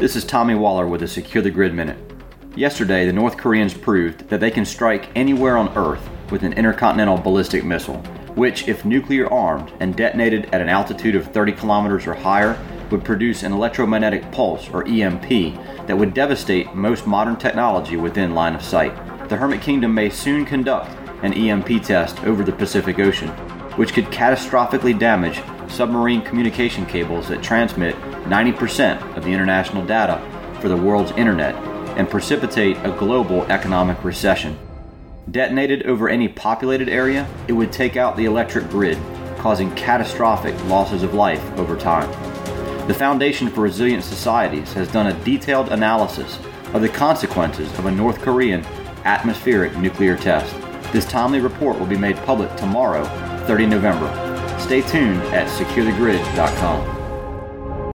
This is Tommy Waller with a Secure the Grid Minute. Yesterday, the North Koreans proved that they can strike anywhere on Earth with an intercontinental ballistic missile, which, if nuclear armed and detonated at an altitude of 30 kilometers or higher, would produce an electromagnetic pulse, or EMP, that would devastate most modern technology within line of sight. The Hermit Kingdom may soon conduct an EMP test over the Pacific Ocean, which could catastrophically damage submarine communication cables that transmit 90% of the international data for the world's internet and precipitate a global economic recession. Detonated over any populated area, it would take out the electric grid, causing catastrophic losses of life over time. The Foundation for Resilient Societies has done a detailed analysis of the consequences of a North Korean atmospheric nuclear test. This timely report will be made public tomorrow, 30 November. Stay tuned at securethegrid.com.